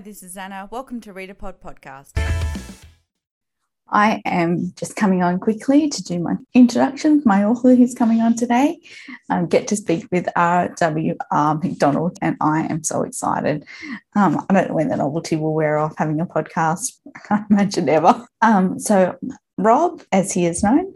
Hi, this is Anna. Welcome to ReadAPod Podcast. I am just coming on quickly to do my introduction. My author who's coming on today, um, get to speak with R.W.R. McDonald, and I am so excited. Um, I don't know when the novelty will wear off having a podcast. I can't imagine ever. Um, so Rob, as he is known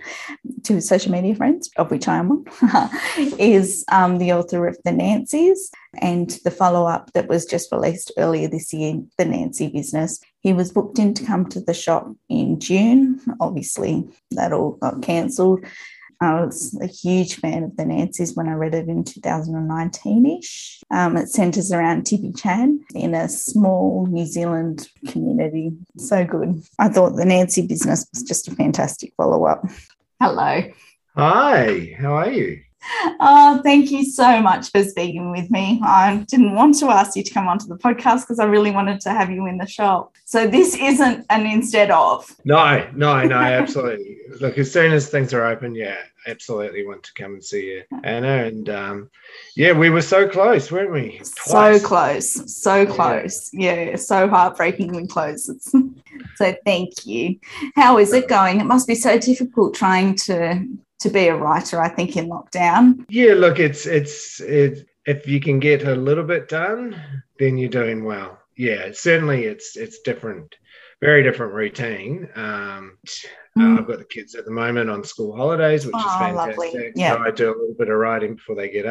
to his social media friends, of which I am one, is um, the author of The Nancys and the follow up that was just released earlier this year, The Nancy Business. He was booked in to come to the shop in June. Obviously, that all got cancelled. I was a huge fan of the Nancys when I read it in 2019 ish. Um, it centres around Tippy Chan in a small New Zealand community. So good. I thought the Nancy business was just a fantastic follow up. Hello. Hi, how are you? Oh, thank you so much for speaking with me. I didn't want to ask you to come onto the podcast because I really wanted to have you in the shop. So this isn't an instead of. No, no, no, absolutely. Look, as soon as things are open, yeah, absolutely want to come and see you, Anna. And um, yeah, we were so close, weren't we? Twice. So close, so close. Yeah, yeah so heartbreakingly close. so thank you. How is it going? It must be so difficult trying to to be a writer, I think, in lockdown. Yeah, look, it's it's it, if you can get a little bit done, then you're doing well. Yeah, certainly it's it's different, very different routine. Um, mm. uh, I've got the kids at the moment on school holidays, which oh, is fantastic. Yeah. So I do a little bit of writing before they get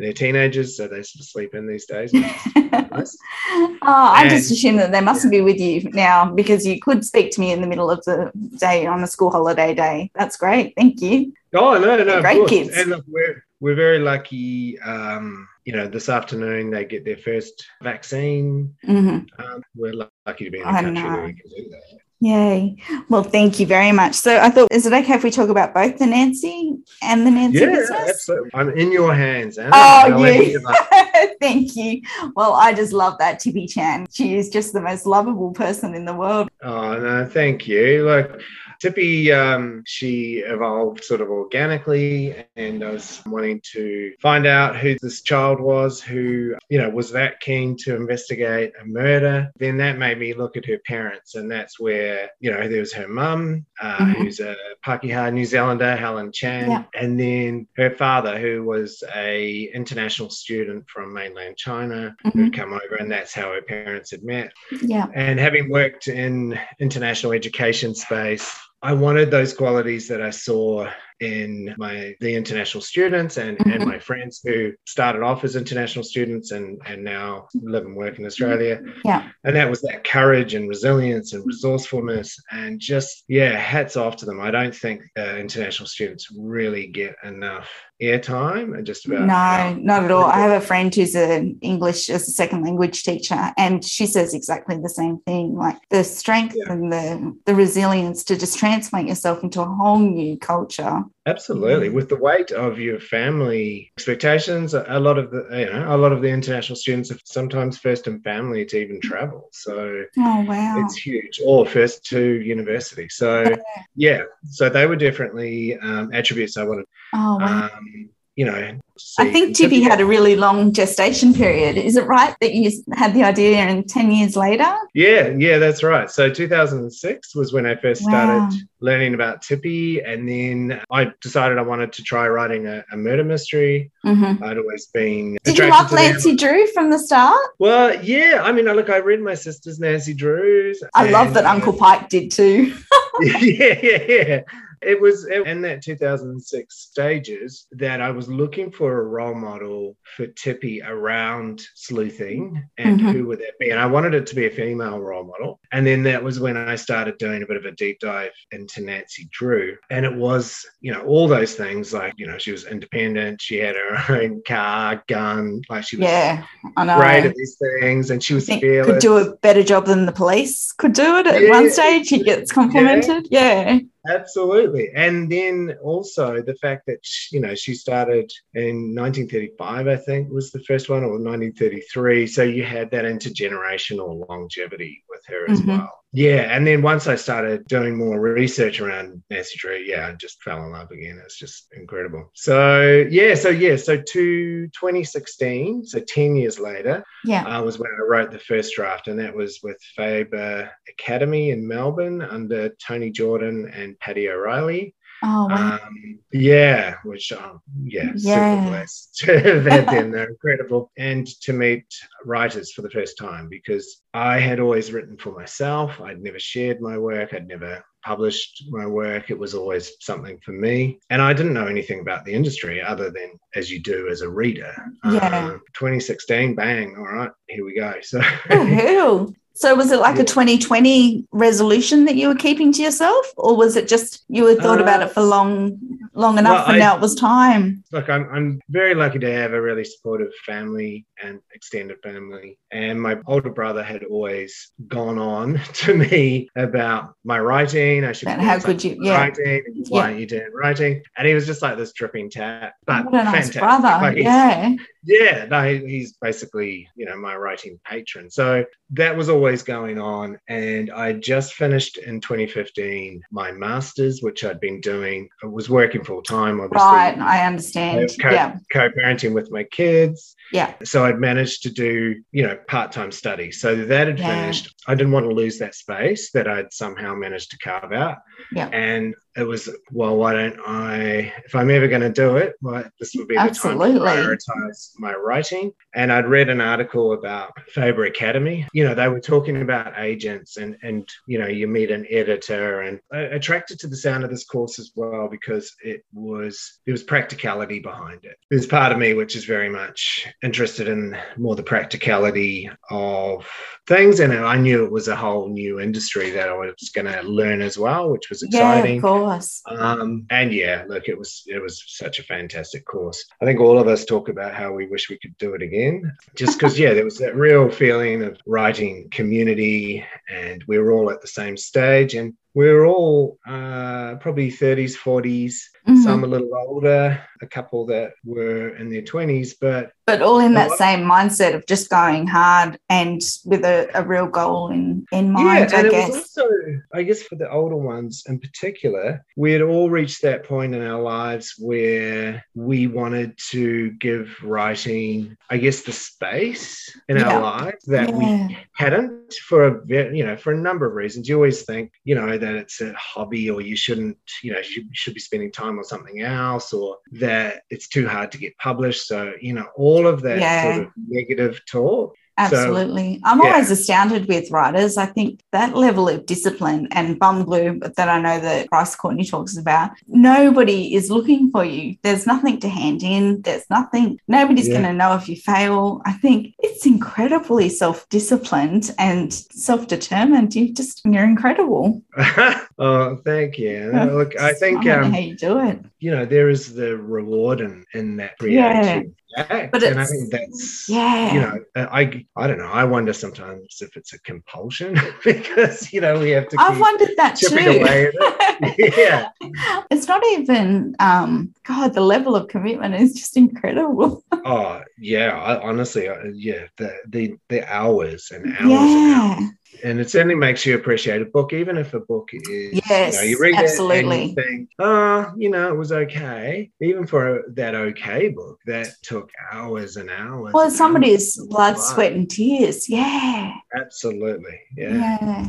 they're teenagers, so they sort of sleep in these days. nice. oh, I just assume that they mustn't yeah. be with you now because you could speak to me in the middle of the day on a school holiday day. That's great. Thank you. Oh no, no, great kids. And look, we're we're very lucky. Um, you know, this afternoon they get their first vaccine. Mm-hmm. Um, we're lucky to be in a country where we can do that. Yay. Well, thank you very much. So I thought, is it okay if we talk about both the Nancy and the Nancy yeah, business? absolutely. I'm in your hands. Anna. Oh, you. thank you. Well, I just love that Tippy Chan. She is just the most lovable person in the world. Oh, no, thank you. Look, Tippy, um, she evolved sort of organically, and I was wanting to find out who this child was who, you know, was that keen to investigate a murder. Then that made me look at her parents, and that's where, you know, there was her mum, uh, mm-hmm. who's a Pakeha New Zealander, Helen Chan, yeah. and then her father, who was a international student from mainland China, mm-hmm. who'd come over, and that's how her parents had met. Yeah. And having worked in international education space, I wanted those qualities that I saw in my the international students and, mm-hmm. and my friends who started off as international students and, and now live and work in Australia. Yeah. And that was that courage and resilience and resourcefulness and just yeah, hats off to them. I don't think uh, international students really get enough airtime and just about no not at all i have a friend who's an english as a second language teacher and she says exactly the same thing like the strength yeah. and the the resilience to just translate yourself into a whole new culture absolutely. With the weight of your family expectations a lot of the you know a lot of the international students are sometimes first in family to even travel. So oh wow. it's huge. Or first to university. So yeah. So they were definitely um, attributes i wanted. Oh wow. Um, you know. I think Tippy had a really long gestation period. Is it right that you had the idea and 10 years later? Yeah, yeah, that's right. So 2006 was when I first started learning about Tippy. And then I decided I wanted to try writing a, a murder mystery. Mm-hmm. I'd always been. Did you love Nancy Drew from the start? Well, yeah. I mean, I, look, I read my sister's Nancy Drew's. I love that Uncle Pike did too. yeah, yeah, yeah. It was in that 2006 stages that I was looking for a role model for Tippy around sleuthing and mm-hmm. who would that be? And I wanted it to be a female role model. And then that was when I started doing a bit of a deep dive into Nancy Drew. And it was, you know, all those things like, you know, she was independent, she had her own car, gun, like she was yeah, I know. great at these things and she was fearless. Could do a better job than the police could do it at yeah. one stage. He gets complimented. yeah. yeah. Absolutely. And then also the fact that, she, you know, she started in 1935, I think was the first one, or 1933. So you had that intergenerational longevity with her as mm-hmm. well. Yeah, and then once I started doing more research around Nancy Drew, yeah, I just fell in love again. It's just incredible. So yeah, so yeah, so to 2016, so 10 years later, Yeah. uh, was when I wrote the first draft, and that was with Faber Academy in Melbourne under Toni Jordan and Paddy O'Reilly. Oh, wow. Um, yeah, which um, yeah, Yeah. super blessed to have had them. They're incredible, and to meet writers for the first time because I had always written for myself. I'd never shared my work. I'd never published my work. It was always something for me, and I didn't know anything about the industry other than as you do as a reader. Yeah. Uh, 2016, bang! All right, here we go. So. Woohoo. So was it like Yeah. a 2020 resolution that you were keeping to yourself, or was it just you had thought about Uh, it for long, long enough, well, and I- now it was time? Look, I'm, I'm very lucky to have a really supportive family and extended family. And my older brother had always gone on to me about my writing. I should And be how could you- yeah. Writing. and Why aren't you doing writing? And he was just like this dripping tap. But what a nice fantastic. brother. Like, yeah. yeah, no, he's basically, you know, my writing patron. So that was always going on. And I just finished in 2015 my master's, which I'd been doing. I was working full time, obviously. Right. I understand. Co- Yeah. co-parenting with my kids. Yeah. So I'd managed to do, you know, part-time study. So that had Yeah. finished. I didn't want to lose that space that I'd somehow managed to carve out. Yeah. And it was, well, why don't I, if I'm ever going to do it, well, this would be the time to prioritize my writing. And I'd read an article about Faber Academy. You know, they were talking about agents and, and, you know, you meet an editor and I attracted to the sound of this course as well because it was, there was practicality behind it. There's part of me which is very much interested in more the practicality of things. And I knew it was a whole new industry that I was going to learn as well, which was exciting. Yeah, of course. Um, and yeah, look, it was it was such a fantastic course. I think all of us talk about how we wish we could do it again, just because yeah, there was that real feeling of writing community, and we were all at the same stage, and we were all uh, probably 30s, 40s, Mhm. some a little older, a couple that were in their 20s, but But all in that same mindset of just going hard and with a, a real goal in, in yeah, mind, and I it guess. was also, I guess, for the older ones in particular, we had all reached that point in our lives where we wanted to give writing, I guess, the space in Yeah. our lives that we hadn't for a you know for a number of reasons. You always think you know that it's a hobby or you shouldn't you know you should be spending time on something else or that it's too hard to get published. So you know all of that Yeah. sort of negative talk. Absolutely. I'm yeah. always astounded with writers. I think that level of discipline and bum glue that I know that Bryce Courtenay talks about, nobody is looking for you. There's nothing to hand in. There's nothing, nobody's Yeah. going to know if you fail. I think it's incredibly self disciplined and self determined. You just, you're incredible. oh, thank you. Look, I think um, how you do it. you know there is the reward in in that Yeah. creative act, But and I it's- think that's Yeah. you know uh, I I don't know. I wonder sometimes if it's a compulsion because you know we have to I've wondered that too. chipping away at it. yeah. it's not even um god the level of commitment is just incredible Oh yeah. I, honestly, uh, yeah. The the the hours and hours and yeah hours. And it certainly makes you appreciate a book, even if a book is, Yes, you know, you read absolutely. it and you think, oh, you know, it was okay. Even for that okay book, that took hours and hours. well and somebody's hours blood life. sweat and tears yeah Absolutely, yeah. yeah,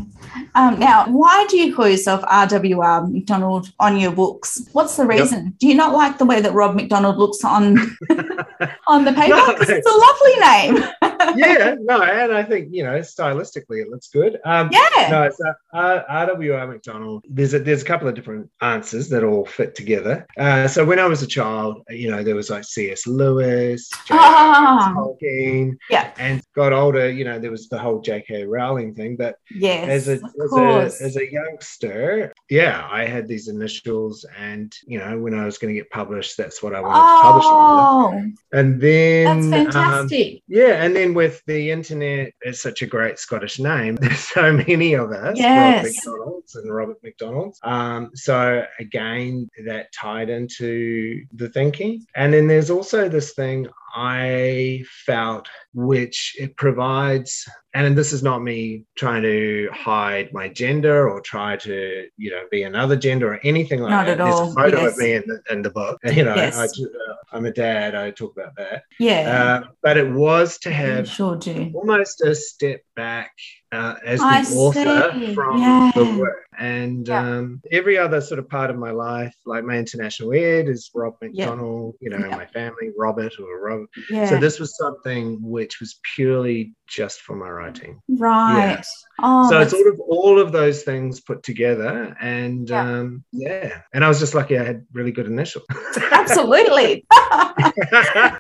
Um, now why do you call yourself rwr mcdonald on your books what's the reason do you not like the way that rob mcdonald looks on on the paper No. 'Cause it's a lovely name yeah, no, and I think you know, stylistically, it looks good. Um, yeah No, it's uh, RWR McDonald. There's a, there's a couple of different answers that all fit together. Uh, so when I was a child, you know, there was like C.S. Lewis, J.R.R. Ah. Tolkien, Yeah. and got older, you know, there was the whole J.K. Rowling thing. But yes as a as a, as a youngster, yeah, I had these initials, and you know, when I was going to get published, that's what I wanted to publish. under. oh And then that's um, fantastic yeah, and then with the internet, it's such a great Scottish name. There's so many of us. Yes. Robert McDonald's and Robert McDonald's. Um, so again, that tied into the thinking. And then there's also this thing I felt which it provides and this is not me trying to hide my gender or try to you know be another gender or anything like Not that. at There's all, a photo yes. of me in the, in the book. You know, Yes. I, uh, I'm a dad. I talk about that. Yeah. Uh, but it was to have sure almost a step back uh, as the I author see. from Yeah. the work. And Yeah. um, every other sort of part of my life, like my international ed is Rob McDonald, Yeah. You know, my family, Robert or Rob. Yeah. So this was something which was purely just for my writing. right. Oh, so it's sort of all of those things put together. And Yeah. um, yeah, and I was just lucky I had really good initials. absolutely.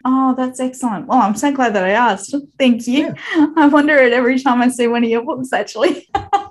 oh, that's excellent. Well, I'm so glad that I asked. Thank you. I wonder it every time I see one of your books, actually.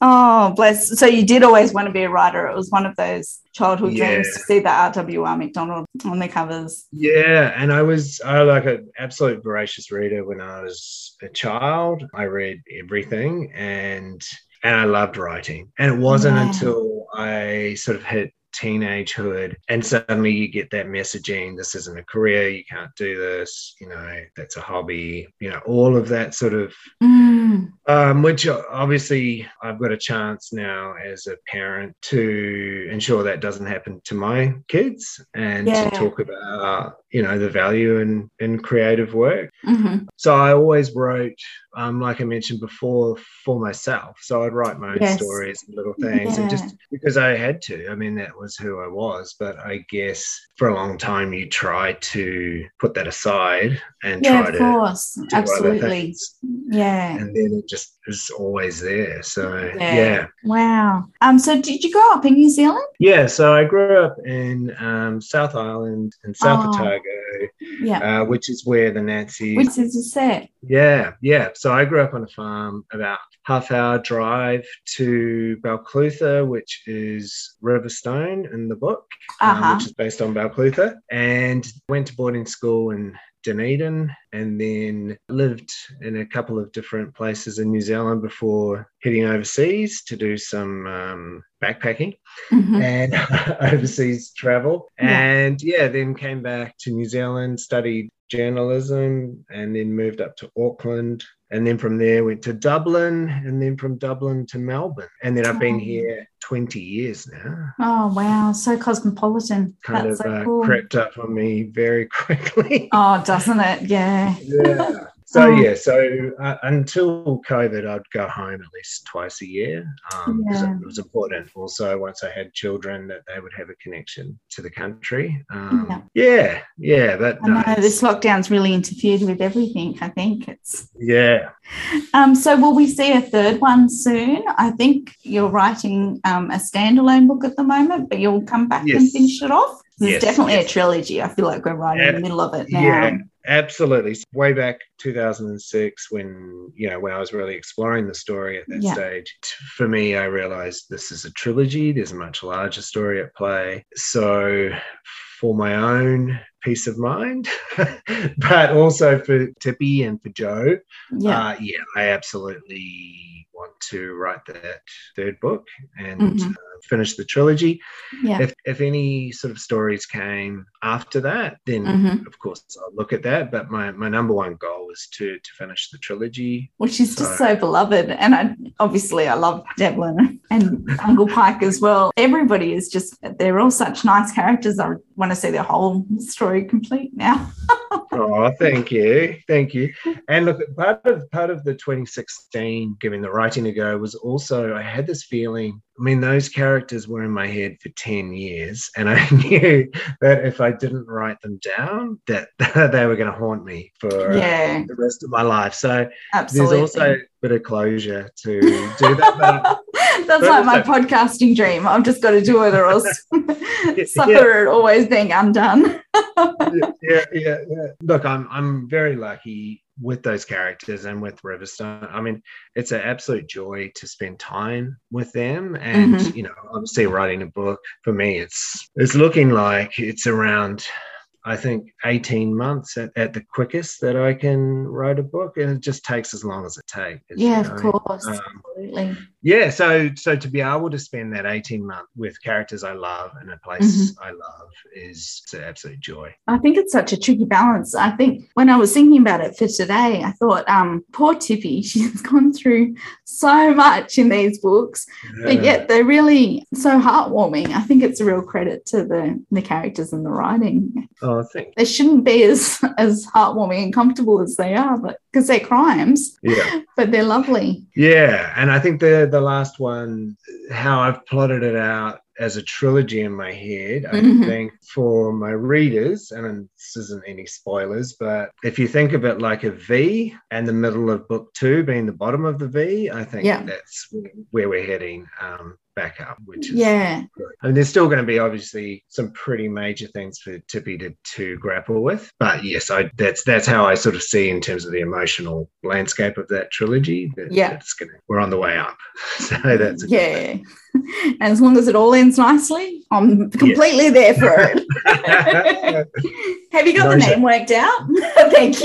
oh, bless. So you did always want to be a writer. It was one of those childhood Yeah. dreams to see the RWR McDonald on the covers. Yeah, and I was I was like an absolute voracious reader when I was a child. I read everything and and I loved writing. And it wasn't Yeah. until I sort of hit teenagehood and suddenly you get that messaging this isn't a career you can't do this you know that's a hobby you know all of that sort of Mm, um, which obviously I've got a chance now as a parent to ensure that doesn't happen to my kids and Yeah. to talk about you know the value in in creative work. mhm. So I always wrote, um, like I mentioned before, for myself. So I'd write my own Yes. stories and little things, and just because I had to. I mean, that was who I was. But I guess for a long time, you try to put that aside and Yeah, try of to Of course. Absolutely. Yeah. and then it just is always there. So Yeah. yeah. Wow. Um, so did you grow up in New Zealand? yeah, So I grew up in um, South Island and South Oh. Otago, Yeah. uh, which is where the Nancys. Which is a set. yeah, yeah. So I grew up on a farm about half hour drive to Balclutha, which is Riverstone in the book, um, Uh-huh. which is based on Balclutha, and went to boarding school in Dunedin and then lived in a couple of different places in New Zealand before heading overseas to do some um, backpacking Mhm. and overseas travel. Yeah. And yeah, then came back to New Zealand, studied journalism, and then moved up to Auckland. And then from there went to Dublin, and then from Dublin to Melbourne. And then I've been Oh. here 20 years now. Oh wow, so cosmopolitan. Kind That's of so uh, cool. crept up on me very quickly. Oh, doesn't it? Yeah. yeah. So Oh. yeah, so uh, until COVID, I'd go home at least twice a year. Um, Yeah. It was important. Also, once I had children, that they would have a connection to the country. Um, yeah, yeah, but no, this lockdown's really interfered with everything. I think it's. yeah, Um, so will we see a third one soon? I think you're writing um, a standalone book at the moment, but you'll come back and finish it off. There's Yes, definitely yes. a trilogy. I feel like we're right in the middle of it now. yeah, absolutely. Way back 2006, when you know when I was really exploring the story at that Yeah. stage, for me, I realized this is a trilogy. There's a much larger story at play. So, for my own peace of mind, but also for Tippy and for Joe, Yeah. uh, yeah, I absolutely want to write that third book and Mhm. uh, finish the trilogy. yeah. If, if any sort of stories came after that, then Mhm. of course I'll look at that. But my, my number one goal is to to finish the trilogy. Which is just So- so beloved. And I obviously I love Devlin and Uncle Pike as well. Everybody is just they're all such nice characters. I want to see their whole story complete now. Oh, thank you, thank you. And look, part of part of the 2016 giving the writing a go was also I had this feeling. I mean, those characters were in my head for 10 years, and I knew that if I didn't write them down, that they were going to haunt me for yeah, the rest of my life. So absolutely. there's also a bit of closure to do that. That's but like my also- podcasting dream. I've just got to do it or else suffer Yeah. it always being undone. yeah, yeah, yeah. Look, I'm I'm very lucky with those characters and with Riverstone. I mean, it's an absolute joy to spend time with them. And Mhm. you know, obviously writing a book for me, it's it's looking like it's around I think 18 months at, at the quickest that I can write a book, and it just takes as long as it takes. Yeah, you of course. Um, Absolutely. yeah so so to be able to spend that 18 month with characters i love and a place i love is an absolute joy I think it's such a tricky balance. I think when I was thinking about it for today, I thought, um, poor Tippy, she's gone through so much in these books, but yet they're really so heartwarming. I think it's a real credit to the the characters and the writing. oh thank They shouldn't be as as heartwarming and comfortable as they are, but because they're crimes, yeah but they're lovely. yeah and i think the the last one how i've plotted it out as a trilogy in my head i Mhm. think for my readers and this isn't any spoilers but if you think of it like a v and the middle of book two being the bottom of the v i think Yeah. that's where we're heading um back up which is Yeah, I mean, there's still going to be obviously some pretty major things for Tippy to, to grapple with, but yes, I that's that's how I sort of see in terms of the emotional landscape of that trilogy. That, Yeah. that's gonna we're on the way up, so that's a good yeah. And as long as it all ends nicely, I'm completely there for it. Have you got the Nice. name worked out? Thank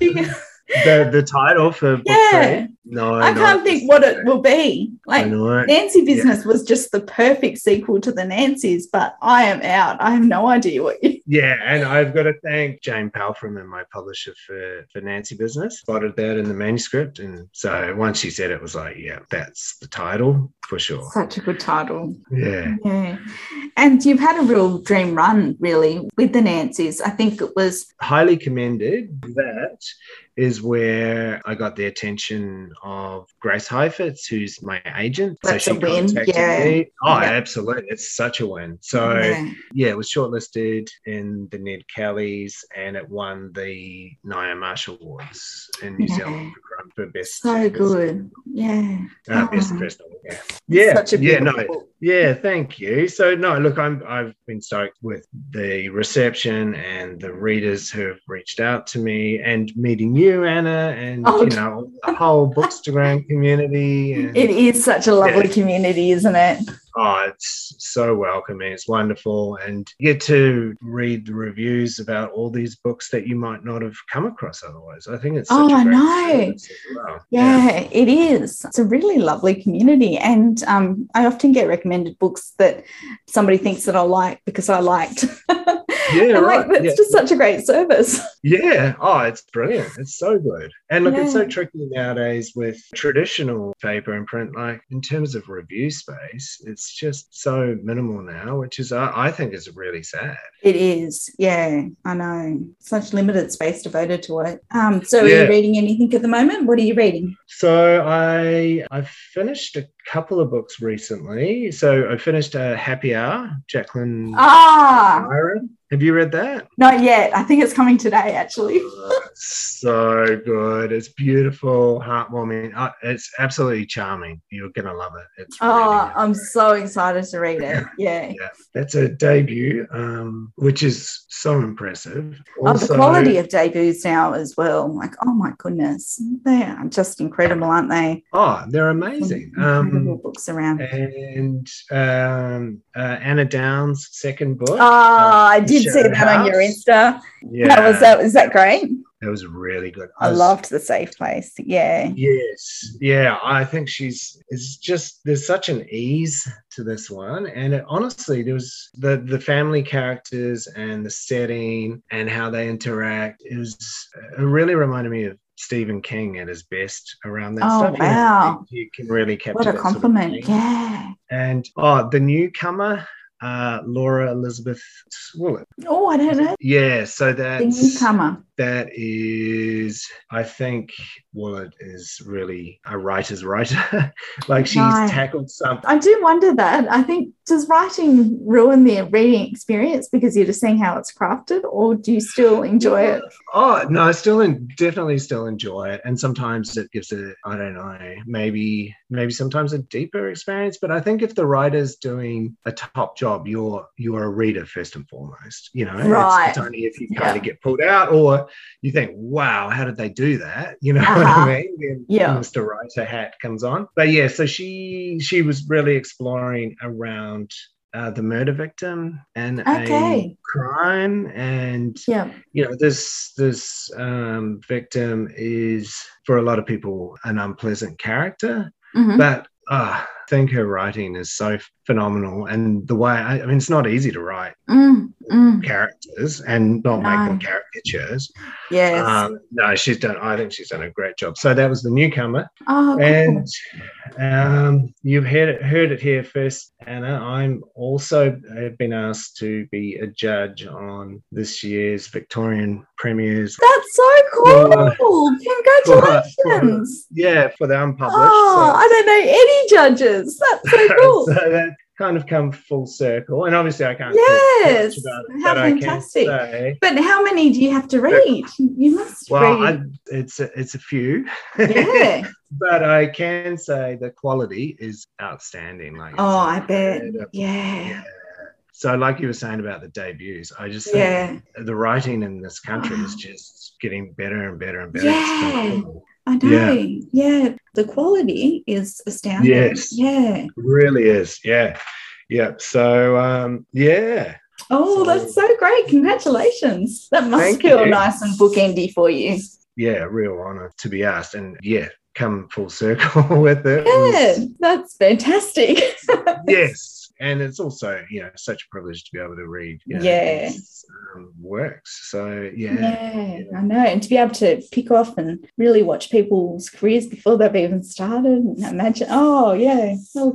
you. The the title for book Yeah. three? No, I no, can't think what it will be. I Like know. Nancy Business was just the perfect sequel to the Nancy's, but I am out. I have no idea what you. Yeah, and I've got to thank Jane Palfreyman and my publisher for, for Nancy Business. Spotted that in the manuscript. And so once she said it, it was like, yeah, that's the title for sure. Such a good title. Yeah. Yeah. And you've had a real dream run, really, with the Nancy's. I think it was, Highly commended. That is where I got the attention of Grace Heifetz, who's my agent. That's a win, yeah. me. Oh, Yeah. absolutely. It's such a win. So, yeah. yeah, it was shortlisted in the Ned Kellys and it won the Ngaio Marsh Awards in New Yeah. Zealand for, for best. so best- good. Yeah. Uh, best Oh. first novel. Yeah. Yeah. Such a yeah. beautiful No. book. Yeah. Thank you. So no, look, I'm I've been stoked with the reception and the readers who have reached out to me and meeting you, Anna, and Oh. you know the whole Bookstagram community. And, It is such a lovely Yeah. community, isn't it? Oh, it's so welcoming. It's wonderful, and you get to read the reviews about all these books that you might not have come across otherwise. I think it's such Oh, I know. well. Yeah, it is. It's a really lovely community. And um, I often get recommended books that somebody thinks that I like because I liked. Yeah, And, right. like, that's Yeah. just such a great service. Yeah. Oh, it's brilliant. It's so good. And look, it's so tricky nowadays with traditional paper and print. Like in terms of review space, it's just so minimal now, which is, I I think, is really sad. It is. Yeah, I know. Such limited space devoted to it. Um, so are Yeah. you reading anything at the moment? What are you reading? So I I finished a couple of books recently. So I finished a Happy Hour, Jacqueline Ah, Byron. Have you read that? not yet. I think it's coming today, actually. Oh, so good. It's beautiful, heartwarming. Uh, It's absolutely charming. You're gonna love it. It's Oh, good. I'm so excited to read it. Yeah. yeah. That's a debut, um, which is so impressive. oh, the quality of debuts now as well. Like, oh my goodness, they are just incredible, aren't they? oh, they're amazing. Incredible Um, books around. and um, uh, Anna Downes' second book. Oh, I The did see that on your Insta. Yeah, That was that. Was that great? that was really good. I was- loved the safe place. Yeah. Yes, yeah, I think she's it's just there's such an ease to this one, and it, honestly, there was the the family characters and the setting and how they interact. It was it really reminded me of Stephen King at his best around that Oh, stuff. You know, wow. you, you can really capture What a that sort of compliment. yeah. And oh, the newcomer, uh, Laura Elizabeth Woollett. Oh, I don't know. Yeah, so The that's newcomer. That is, I think Woollett is really a writer's writer. like she's Right. tackled something. I do wonder that. I think does writing ruin the reading experience because you're just seeing how it's crafted, or do you still enjoy it? Oh no, I still en- definitely still enjoy it, and sometimes it gives a I don't know maybe maybe sometimes a deeper experience. But I think if the writer's doing a top job, you're you're a reader first and foremost. You know, It's- Right. It's, only if you Yeah. kind of get pulled out or you think, wow, how did they do that? You know what Uh-huh. I mean? Then Yeah. Mr. Writer hat comes on. But yeah, so she she was really exploring around uh, the murder victim and Okay. a crime and Yeah. you know this this um, victim is for a lot of people an unpleasant character Mhm. but uh, think her writing is so phenomenal and the way I, I mean it's not easy to write Mm, mm. characters and not make them caricatures Yes. um, no she's done i think she's done a great job so that was the newcomer oh, cool. and um, you've heard it, heard it here first, Anna. I'm also have been asked to be a judge on this year's Victorian Premier's. That's so cool. Congratulations. Yeah, for the unpublished. Oh, I don't know any judges. That's so cool. so that kind of come full circle, and obviously I can't Yes. talk much about it, How but I can fantastic. But how many do you have to read? You must Well, I, it's a, it's a few, yeah. but I can say the quality is outstanding. Like, Oh, I bet. incredible. Yeah. So, like you were saying about the debuts, I just think Yeah. the writing in this country is just getting better and better and better. Yeah. It's phenomenal. I know. Yeah. The quality is astounding. Yes. Yeah. It really is. Yeah. Yeah. So, um, yeah. Oh, So- that's so great. Congratulations. That must Thank feel you. nice and bookendy for you. Yeah. Real honor to be asked. And yeah, come full circle with it. was- Yeah, that's fantastic. yes. And it's also, you know, such a privilege to be able to read you know, Yeah. um, works. So, yeah. Yeah, I know. And to be able to pick off and really watch people's careers before they've even started, and imagine, oh, yeah, Yeah.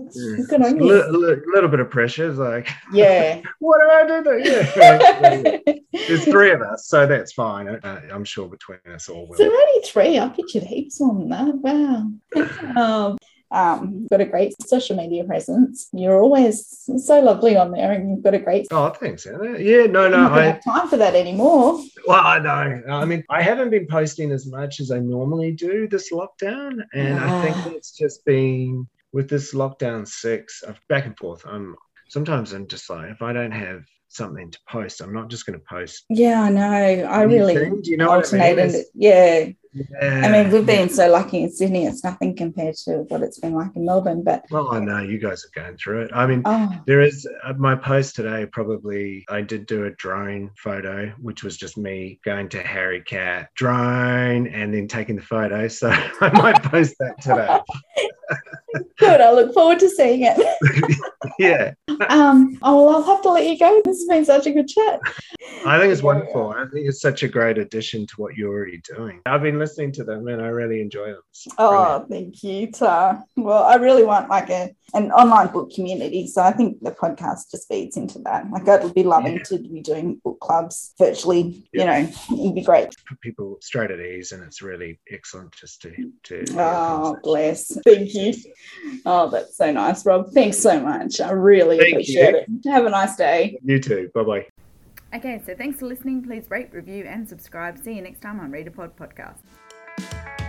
good on A you. li- li- little bit of pressure. It's like, Yeah. what do I do? Yeah. There's three of us, so that's fine. Uh, I'm sure between us all So will. only three. I pictured heaps on that. Wow. um, um, you've got a great social media presence. You're always so lovely on there, and you've got a great. Oh, thanks, Anna. Yeah, no, no. don't I have time for that anymore. well, I know. I mean, I haven't been posting as much as I normally do this lockdown, and I think it's just been with this lockdown six. I've back and forth. I'm sometimes I'm just like, if I don't have something to post, I'm not just going to post. Yeah, I know. I really. Do you know what I mean? alternated. Yeah. Yeah. I mean, we've been so lucky in Sydney. It's nothing compared to what it's been like in Melbourne. But Well, I know you guys are going through it. I mean, oh, There is uh, my post today. Probably I did do a drone photo, which was just me going to Harry Cat drone and then taking the photo. So I might post that today. good. I look forward to seeing it. Yeah, um, oh, well, I'll have to let you go. This has been such a good chat. I think it's wonderful. I think it's such a great addition to what you're already doing. I've been listening to them and I really enjoy them. Oh, thank you, Tar. Well, I really want like a an online book community. So I think the podcast just feeds into that. Like I'd be loving Yeah. to be doing book clubs virtually. You know, it'd be great. put people straight at ease, and it's really excellent just to to. Oh, bless. Thank you. Oh, that's so nice, Rob. Thanks so much. I really Thank appreciate you. it. Have a nice day. You too. Bye bye. Okay, so thanks for listening. Please rate, review, and subscribe. See you next time on ReadAPod Podcast.